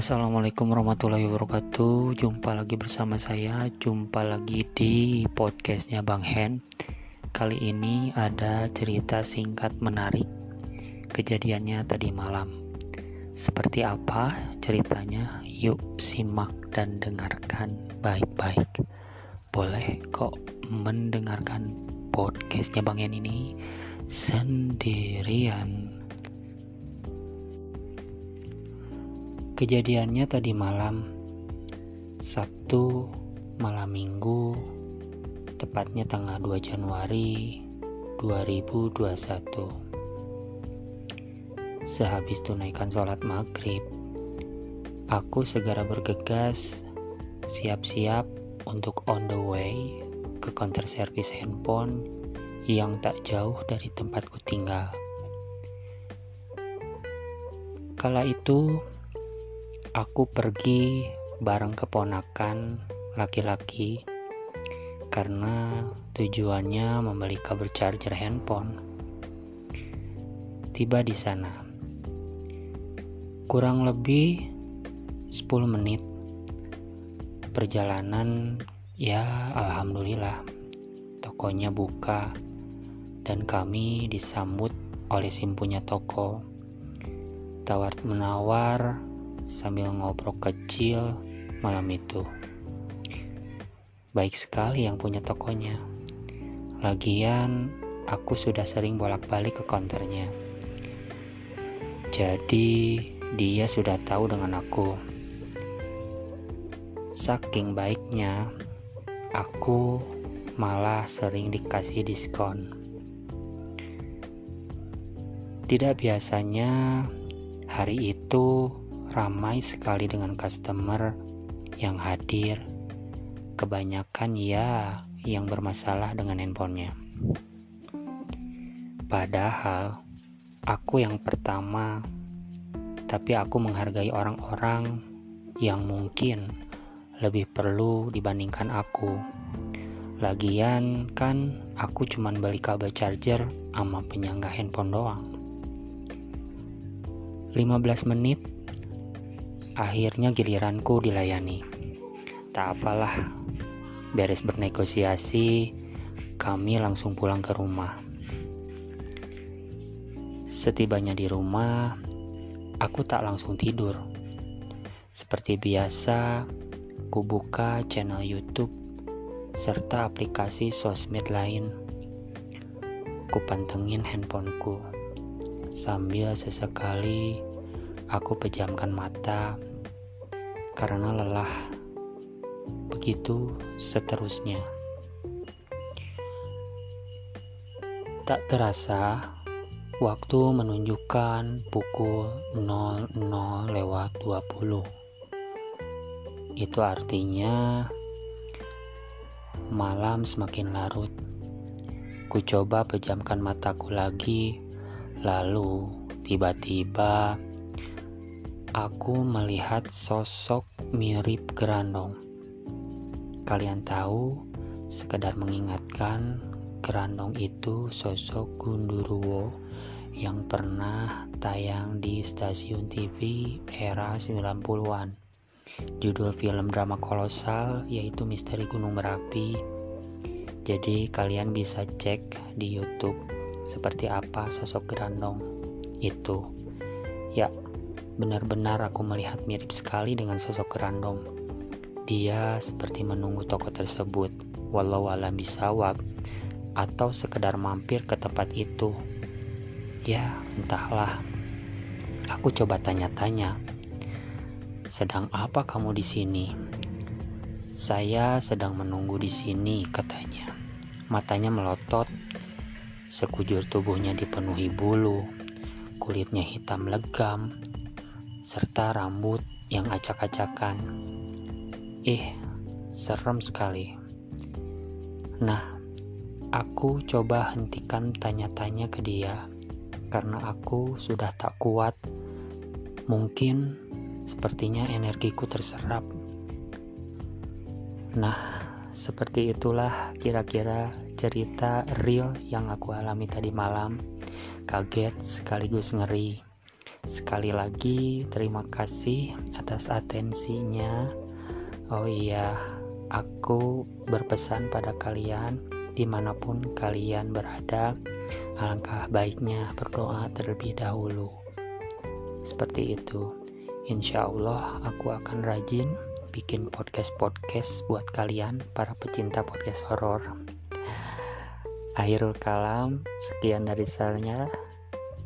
Assalamualaikum warahmatullahi wabarakatuh. Jumpa lagi bersama saya. Jumpa lagi di podcastnya Bang Hen. Kali ini ada cerita singkat menarik Kejadiannya tadi malam. Seperti apa ceritanya? Yuk simak dan dengarkan baik-baik. Boleh kok mendengarkan podcastnya Bang Hen ini Sendirian Kejadiannya tadi malam, Sabtu malam minggu, tepatnya tanggal 2 Januari 2021. Sehabis tunaikan sholat maghrib, aku segera bergegas siap-siap untuk on the way ke counter service handphone yang tak jauh dari tempatku tinggal. Kala itu aku pergi bareng keponakan laki-laki karena tujuannya membeli kabel charger handphone. Tiba di sana. Kurang lebih 10 menit perjalanan ya alhamdulillah tokonya buka dan kami disambut oleh simpunya toko tawar menawar sambil ngobrol kecil malam itu. Baik sekali yang punya tokonya. Lagian, aku sudah sering bolak-balik ke konternya. Jadi, dia sudah tahu dengan aku. Saking baiknya, aku malah sering dikasih diskon. Tidak biasanya hari itu ramai sekali dengan customer yang hadir. Kebanyakan ya yang bermasalah dengan handphonenya. Padahal aku yang pertama, tapi aku menghargai orang-orang yang mungkin lebih perlu dibandingkan aku. Lagian kan aku cuman beli kabel charger sama penyangga handphone doang. 15 menit Akhirnya giliranku dilayani. Tak apalah, beres bernegosiasi, kami langsung pulang ke rumah. Setibanya di rumah, aku tak langsung tidur. Seperti biasa, ku buka channel YouTube serta aplikasi sosmed lain. Ku pantengin handphoneku sambil sesekali aku pejamkan mata karena lelah. Begitu seterusnya. Tak terasa, waktu menunjukkan pukul 00 lewat 20. Itu artinya malam semakin larut. Ku coba pejamkan mataku lagi, lalu tiba-tiba aku melihat sosok mirip Gerandong. Kalian tahu, sekedar mengingatkan, Gerandong itu sosok Gundurwo yang pernah tayang di stasiun TV era 90-an. Judul film drama kolosal yaitu Misteri Gunung Merapi. Jadi kalian bisa cek di YouTube seperti apa sosok Gerandong itu. Ya, Benar-benar aku melihat mirip sekali dengan sosok Kerandong. Dia seperti menunggu toko tersebut, walau alam bisawab, atau sekedar mampir ke tempat itu. Ya, entahlah. Aku coba tanya-tanya. Sedang apa kamu di sini? Saya sedang menunggu di sini, katanya. Matanya melotot, sekujur tubuhnya dipenuhi bulu, kulitnya hitam legam, serta rambut yang acak-acakan. Ih, serem sekali. Nah, aku coba hentikan tanya-tanya ke dia karena aku sudah tak kuat. Mungkin sepertinya energiku terserap. Nah, seperti itulah kira-kira cerita real yang aku alami tadi malam. Kaget sekaligus ngeri Sekali lagi, terima kasih atas atensinya. Oh iya, aku berpesan pada kalian, di mana pun kalian berada, alangkah baiknya berdoa terlebih dahulu. Seperti itu, insya Allah aku akan rajin bikin podcast-podcast buat kalian, para pecinta podcast horor. Akhirul kalam, sekian dari saya.